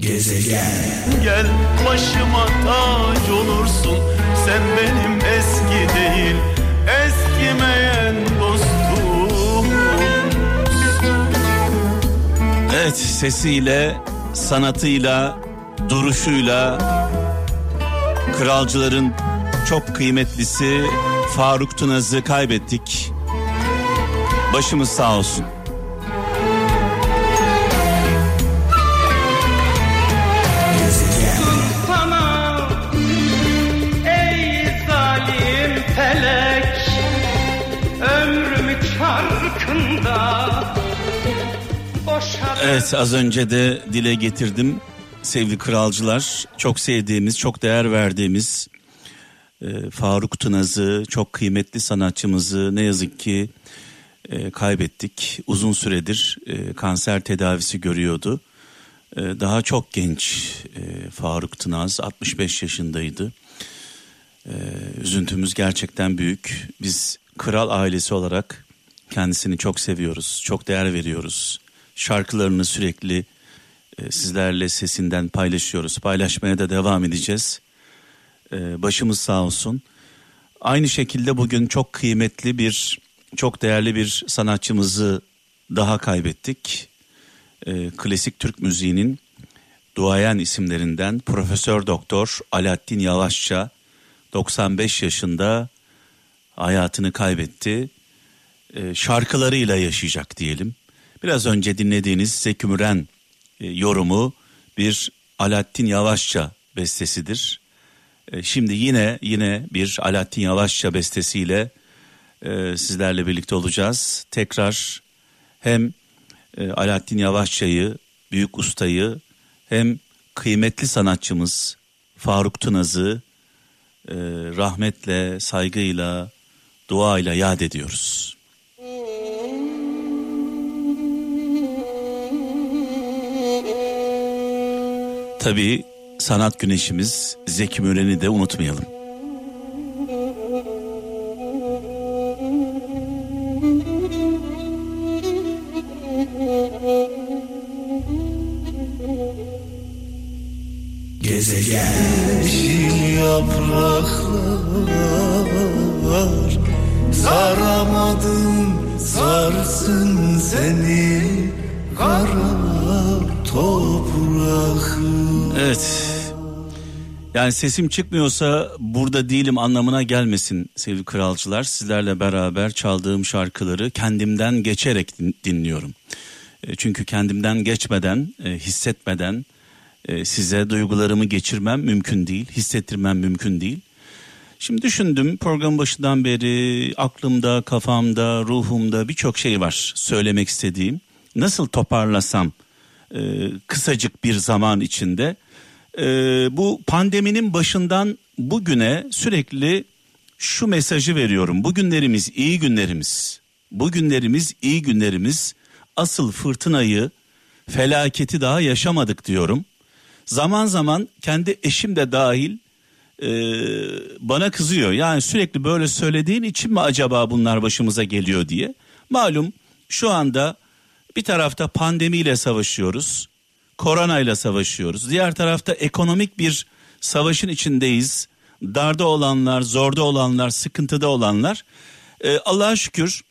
Gezegen Gel başıma tac olursun Sen benim eski değil Eskimeyen dostum Evet sesiyle, sanatıyla, duruşuyla kralcıların çok kıymetlisi Faruk Tunaz'ı kaybettik. Başımız sağ olsun. Evet az önce de dile getirdim sevgili kralcılar. Çok sevdiğimiz, çok değer verdiğimiz e, Faruk Tınaz'ı, çok kıymetli sanatçımızı ne yazık ki e, kaybettik. Uzun süredir e, kanser tedavisi görüyordu. E, daha çok genç e, Faruk Tınaz, 65 yaşındaydı. E, üzüntümüz gerçekten büyük. Biz kral ailesi olarak kendisini çok seviyoruz, çok değer veriyoruz. Şarkılarını sürekli e, sizlerle sesinden paylaşıyoruz. Paylaşmaya da devam edeceğiz. E, başımız sağ olsun. Aynı şekilde bugün çok kıymetli bir, çok değerli bir sanatçımızı daha kaybettik. E, klasik Türk müziğinin duayen isimlerinden Profesör Doktor Alaaddin Yavaşça 95 yaşında hayatını kaybetti. Şarkılarıyla yaşayacak diyelim. Biraz önce dinlediğiniz Zeki Müren e, yorumu bir Alaaddin Yavaşça bestesidir. E, şimdi yine yine bir Alaaddin Yavaşça bestesiyle e, sizlerle birlikte olacağız. Tekrar hem e, Alaaddin Yavaşça'yı, büyük ustayı hem kıymetli sanatçımız Faruk Tınaz'ı e, rahmetle, saygıyla, duayla yad ediyoruz. Tabii sanat güneşimiz Zeki Müren'i de unutmayalım. Evet. Yani sesim çıkmıyorsa burada değilim anlamına gelmesin sevgili kralcılar. Sizlerle beraber çaldığım şarkıları kendimden geçerek din- dinliyorum. E, Çünkü kendimden geçmeden, e, hissetmeden e, size duygularımı geçirmem mümkün değil, hissettirmem mümkün değil. Şimdi düşündüm program başından beri aklımda, kafamda, ruhumda birçok şey var söylemek istediğim. Nasıl toparlasam e, kısacık bir zaman içinde e, bu pandeminin başından bugüne sürekli şu mesajı veriyorum. Bugünlerimiz iyi günlerimiz. Bugünlerimiz iyi günlerimiz. Asıl fırtınayı, felaketi daha yaşamadık diyorum. Zaman zaman kendi eşim de dahil e, bana kızıyor. Yani sürekli böyle söylediğin için mi acaba bunlar başımıza geliyor diye. Malum şu anda bir tarafta pandemiyle savaşıyoruz. Koronayla savaşıyoruz. Diğer tarafta ekonomik bir savaşın içindeyiz. Darda olanlar, zorda olanlar, sıkıntıda olanlar. E, Allah'a şükür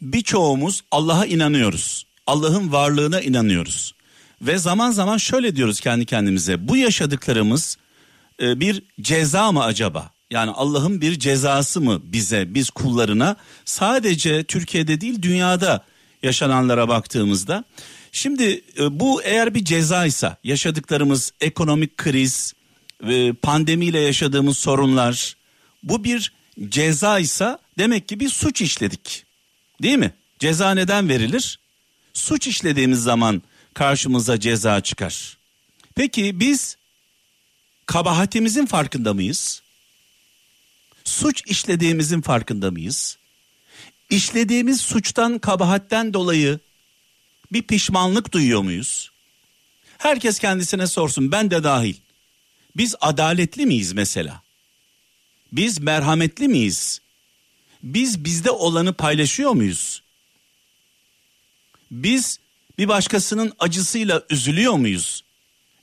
birçoğumuz Allah'a inanıyoruz. Allah'ın varlığına inanıyoruz. Ve zaman zaman şöyle diyoruz kendi kendimize. Bu yaşadıklarımız e, bir ceza mı acaba? Yani Allah'ın bir cezası mı bize, biz kullarına? Sadece Türkiye'de değil dünyada yaşananlara baktığımızda. Şimdi e, bu eğer bir cezaysa yaşadıklarımız ekonomik kriz, e, pandemiyle yaşadığımız sorunlar bu bir cezaysa demek ki bir suç işledik. Değil mi? Ceza neden verilir? Suç işlediğimiz zaman karşımıza ceza çıkar. Peki biz kabahatimizin farkında mıyız? Suç işlediğimizin farkında mıyız? İşlediğimiz suçtan, kabahatten dolayı bir pişmanlık duyuyor muyuz? Herkes kendisine sorsun, ben de dahil. Biz adaletli miyiz mesela? Biz merhametli miyiz? Biz bizde olanı paylaşıyor muyuz? Biz bir başkasının acısıyla üzülüyor muyuz?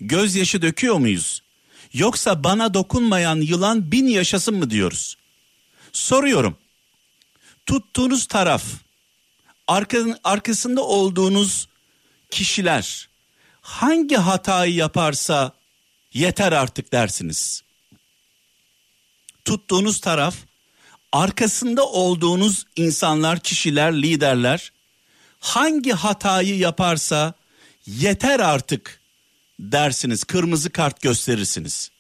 Gözyaşı döküyor muyuz? Yoksa bana dokunmayan yılan bin yaşasın mı diyoruz? Soruyorum. Tuttuğunuz taraf, arka, arkasında olduğunuz kişiler hangi hatayı yaparsa yeter artık dersiniz. Tuttuğunuz taraf, arkasında olduğunuz insanlar, kişiler, liderler hangi hatayı yaparsa yeter artık dersiniz. Kırmızı kart gösterirsiniz.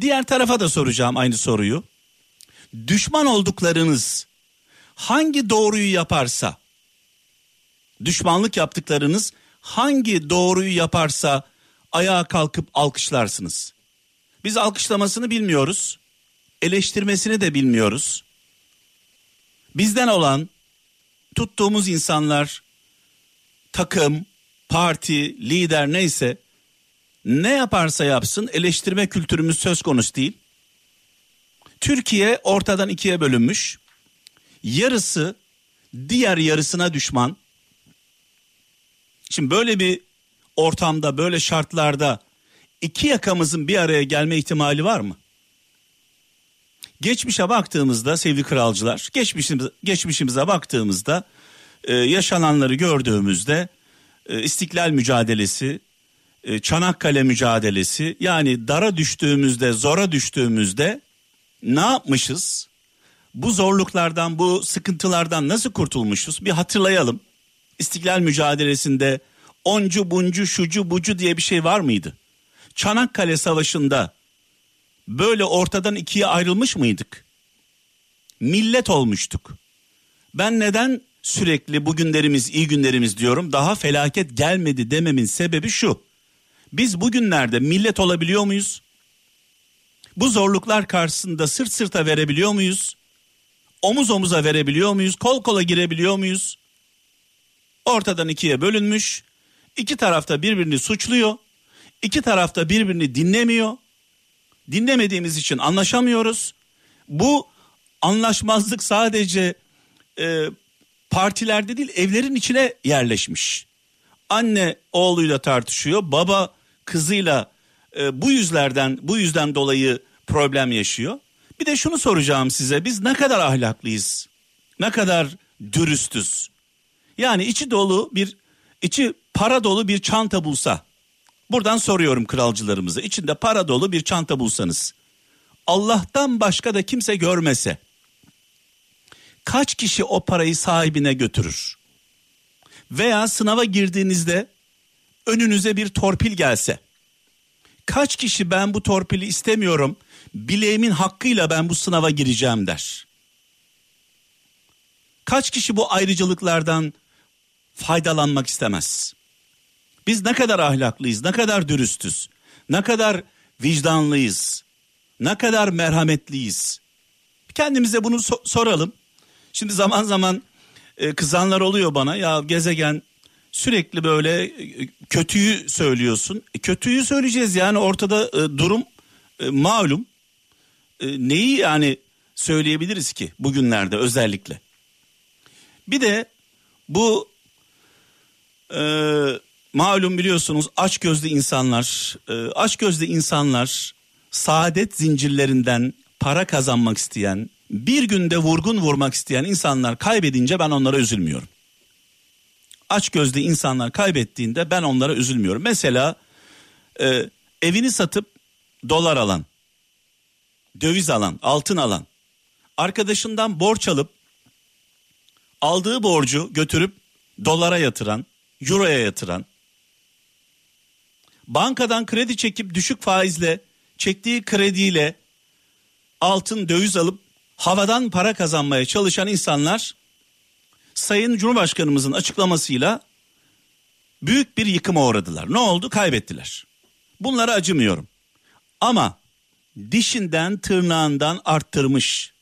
Diğer tarafa da soracağım aynı soruyu. Düşman olduklarınız hangi doğruyu yaparsa düşmanlık yaptıklarınız hangi doğruyu yaparsa ayağa kalkıp alkışlarsınız. Biz alkışlamasını bilmiyoruz. Eleştirmesini de bilmiyoruz. Bizden olan tuttuğumuz insanlar takım, parti, lider neyse ne yaparsa yapsın eleştirme kültürümüz söz konusu değil. Türkiye ortadan ikiye bölünmüş. Yarısı diğer yarısına düşman. Şimdi böyle bir ortamda, böyle şartlarda iki yakamızın bir araya gelme ihtimali var mı? Geçmişe baktığımızda sevgili kralcılar, geçmişimize, geçmişimize baktığımızda e, yaşananları gördüğümüzde e, istiklal mücadelesi, e, Çanakkale mücadelesi yani dara düştüğümüzde, zora düştüğümüzde ne yapmışız? Bu zorluklardan, bu sıkıntılardan nasıl kurtulmuşuz? Bir hatırlayalım. İstiklal mücadelesinde oncu buncu şucu bucu diye bir şey var mıydı? Çanakkale Savaşı'nda böyle ortadan ikiye ayrılmış mıydık? Millet olmuştuk. Ben neden sürekli bugünlerimiz iyi günlerimiz diyorum. Daha felaket gelmedi dememin sebebi şu. Biz bugünlerde millet olabiliyor muyuz? Bu zorluklar karşısında sırt sırta verebiliyor muyuz? Omuz omuza verebiliyor muyuz? Kol kola girebiliyor muyuz? Ortadan ikiye bölünmüş. İki tarafta birbirini suçluyor. İki tarafta birbirini dinlemiyor. Dinlemediğimiz için anlaşamıyoruz. Bu anlaşmazlık sadece e, partilerde değil evlerin içine yerleşmiş. Anne oğluyla tartışıyor, baba kızıyla e, bu yüzlerden bu yüzden dolayı problem yaşıyor. Bir de şunu soracağım size biz ne kadar ahlaklıyız? Ne kadar dürüstüz? Yani içi dolu bir içi para dolu bir çanta bulsa. Buradan soruyorum kralcılarımıza. İçinde para dolu bir çanta bulsanız. Allah'tan başka da kimse görmese. Kaç kişi o parayı sahibine götürür? Veya sınava girdiğinizde önünüze bir torpil gelse. Kaç kişi ben bu torpili istemiyorum, bileğimin hakkıyla ben bu sınava gireceğim der. Kaç kişi bu ayrıcalıklardan faydalanmak istemez? Biz ne kadar ahlaklıyız, ne kadar dürüstüz, ne kadar vicdanlıyız, ne kadar merhametliyiz. Kendimize bunu so- soralım. Şimdi zaman zaman e, kızanlar oluyor bana ya gezegen sürekli böyle e, kötüyü söylüyorsun. E, kötüyü söyleyeceğiz yani ortada e, durum e, malum. E, neyi yani söyleyebiliriz ki bugünlerde özellikle. Bir de bu e, malum biliyorsunuz aç gözlü insanlar, e, aç gözlü insanlar saadet zincirlerinden para kazanmak isteyen, bir günde vurgun vurmak isteyen insanlar kaybedince ben onlara üzülmüyorum. Aç gözlü insanlar kaybettiğinde ben onlara üzülmüyorum. Mesela e, evini satıp dolar alan, döviz alan, altın alan, arkadaşından borç alıp aldığı borcu götürüp dolara yatıran, euroya yatıran, bankadan kredi çekip düşük faizle çektiği krediyle altın döviz alıp havadan para kazanmaya çalışan insanlar Sayın Cumhurbaşkanımızın açıklamasıyla büyük bir yıkıma uğradılar. Ne oldu? Kaybettiler. Bunlara acımıyorum. Ama dişinden tırnağından arttırmış.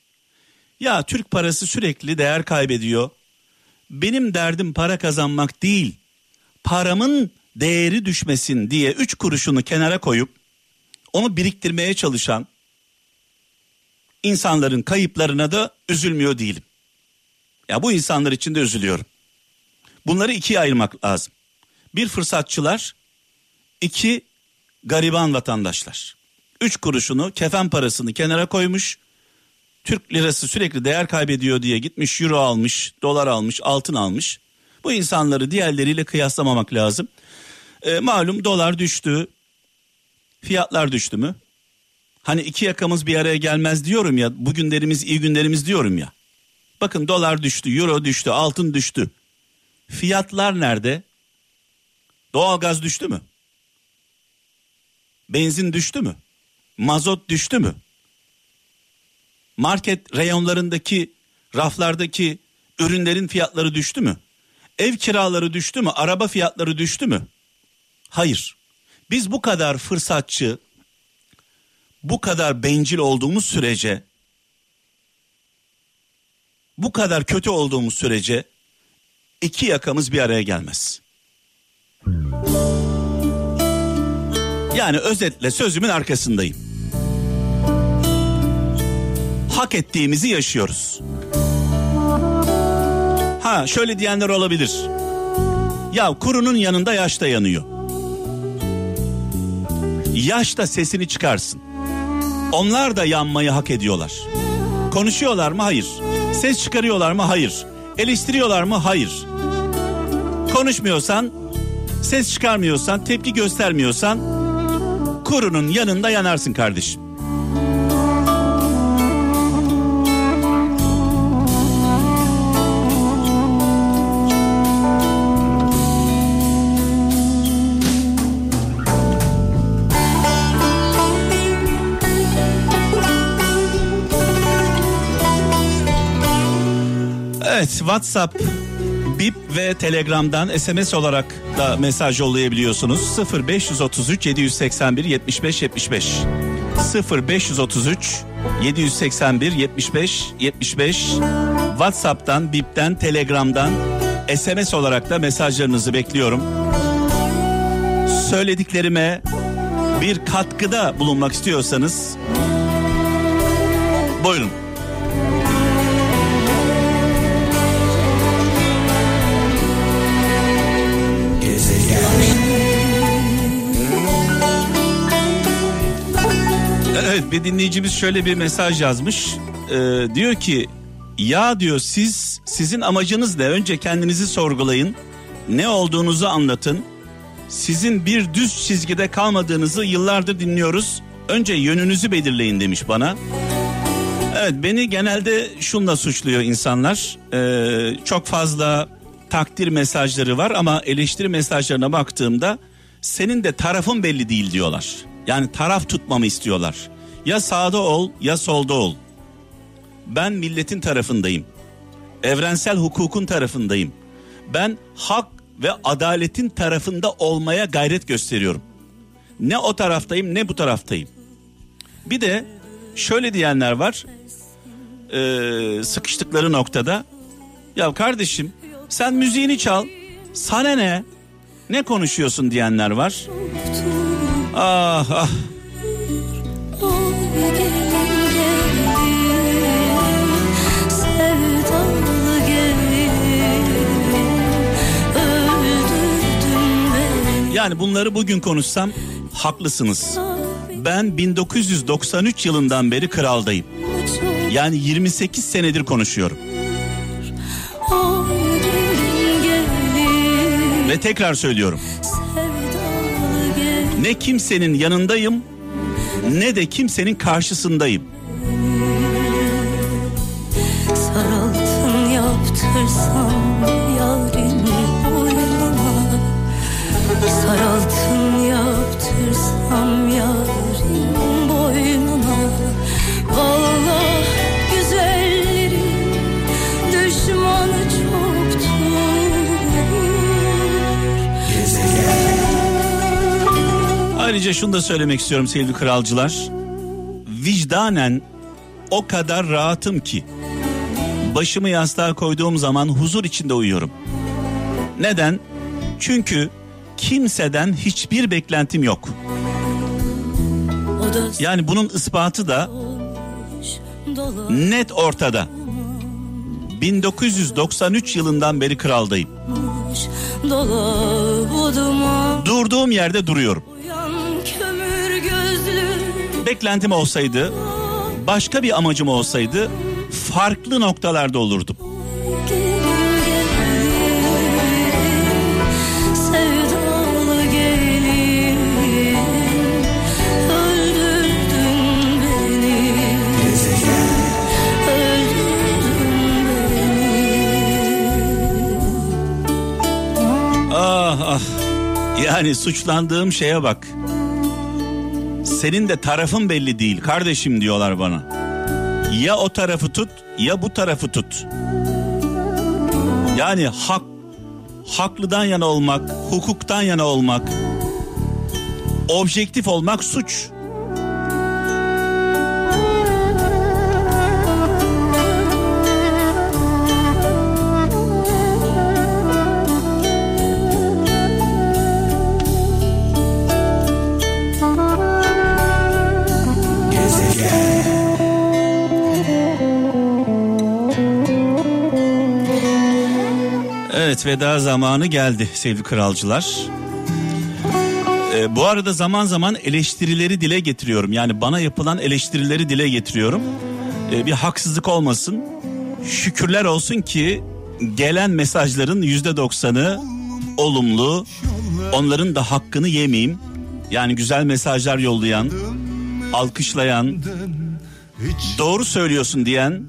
Ya Türk parası sürekli değer kaybediyor. Benim derdim para kazanmak değil. Paramın değeri düşmesin diye üç kuruşunu kenara koyup onu biriktirmeye çalışan insanların kayıplarına da üzülmüyor değilim. Ya bu insanlar için de üzülüyorum. Bunları ikiye ayırmak lazım. Bir fırsatçılar, iki gariban vatandaşlar. Üç kuruşunu kefen parasını kenara koymuş. Türk lirası sürekli değer kaybediyor diye gitmiş euro almış, dolar almış, altın almış. Bu insanları diğerleriyle kıyaslamamak lazım. E, malum dolar düştü. Fiyatlar düştü mü? Hani iki yakamız bir araya gelmez diyorum ya. Bu günlerimiz iyi günlerimiz diyorum ya. Bakın dolar düştü, euro düştü, altın düştü. Fiyatlar nerede? Doğalgaz düştü mü? Benzin düştü mü? Mazot düştü mü? Market reyonlarındaki raflardaki ürünlerin fiyatları düştü mü? Ev kiraları düştü mü? Araba fiyatları düştü mü? Hayır. Biz bu kadar fırsatçı, bu kadar bencil olduğumuz sürece bu kadar kötü olduğumuz sürece iki yakamız bir araya gelmez. Yani özetle sözümün arkasındayım. Hak ettiğimizi yaşıyoruz. Ha şöyle diyenler olabilir. Ya kurunun yanında yaş da yanıyor. Yaş da sesini çıkarsın. Onlar da yanmayı hak ediyorlar. Konuşuyorlar mı? Hayır. Ses çıkarıyorlar mı? Hayır. Eleştiriyorlar mı? Hayır. Konuşmuyorsan, ses çıkarmıyorsan, tepki göstermiyorsan kurunun yanında yanarsın kardeşim. Evet WhatsApp, Bip ve Telegram'dan SMS olarak da mesaj yollayabiliyorsunuz. 0533 781 75 75 0533 781 75 75 WhatsApp'tan, Bip'ten, Telegram'dan SMS olarak da mesajlarınızı bekliyorum. Söylediklerime bir katkıda bulunmak istiyorsanız buyurun. Evet bir dinleyicimiz şöyle bir mesaj yazmış. Ee, diyor ki ya diyor siz sizin amacınız ne? Önce kendinizi sorgulayın. Ne olduğunuzu anlatın. Sizin bir düz çizgide kalmadığınızı yıllardır dinliyoruz. Önce yönünüzü belirleyin demiş bana. Evet beni genelde şunla suçluyor insanlar. Ee, çok fazla takdir mesajları var ama eleştiri mesajlarına baktığımda senin de tarafın belli değil diyorlar. Yani taraf tutmamı istiyorlar. Ya sağda ol ya solda ol. Ben milletin tarafındayım. Evrensel hukukun tarafındayım. Ben hak ve adaletin tarafında olmaya gayret gösteriyorum. Ne o taraftayım ne bu taraftayım. Bir de şöyle diyenler var. Ee, sıkıştıkları noktada. Ya kardeşim sen müziğini çal. Sana ne? Ne konuşuyorsun diyenler var. Ah ah. Yani bunları bugün konuşsam haklısınız. Ben 1993 yılından beri kraldayım. Yani 28 senedir konuşuyorum. Ve tekrar söylüyorum. Ne kimsenin yanındayım ne de kimsenin karşısındayım. Şunu da söylemek istiyorum sevgili kralcılar. Vicdanen o kadar rahatım ki başımı yastığa koyduğum zaman huzur içinde uyuyorum. Neden? Çünkü kimseden hiçbir beklentim yok. Yani bunun ispatı da net ortada. 1993 yılından beri kraldayım. Durduğum yerde duruyorum. Beklentim olsaydı, başka bir amacım olsaydı farklı noktalarda olurdum. Ah ah. Yani suçlandığım şeye bak. Senin de tarafın belli değil kardeşim diyorlar bana. Ya o tarafı tut ya bu tarafı tut. Yani hak haklıdan yana olmak, hukuktan yana olmak, objektif olmak suç. Veda zamanı geldi sevgili kralcılar. Ee, bu arada zaman zaman eleştirileri dile getiriyorum. Yani bana yapılan eleştirileri dile getiriyorum. Ee, bir haksızlık olmasın. Şükürler olsun ki gelen mesajların yüzde doksanı olumlu. Onların da hakkını yemeyeyim. Yani güzel mesajlar yollayan, alkışlayan, doğru söylüyorsun diyen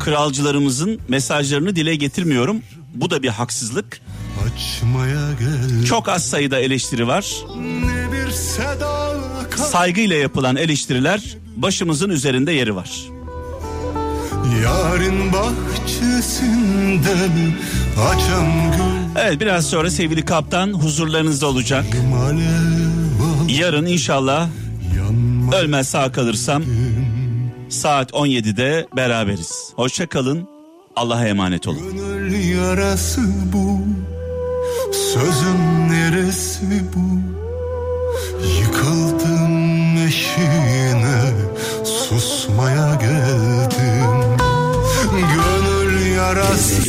kralcılarımızın mesajlarını dile getirmiyorum. Bu da bir haksızlık. Açmaya gel Çok az sayıda eleştiri var. Saygıyla yapılan eleştiriler başımızın üzerinde yeri var. Yarın bahçesinden açan gül Evet biraz sonra sevgili kaptan huzurlarınızda olacak. Yarın inşallah ölmez sağ kalırsam saat 17'de beraberiz. Hoşça kalın. Allah'a emanet olun. Gönül yarası bu. Sözün neresi bu? Yıkıldım eşiğine Susmaya geldim Gönül yarası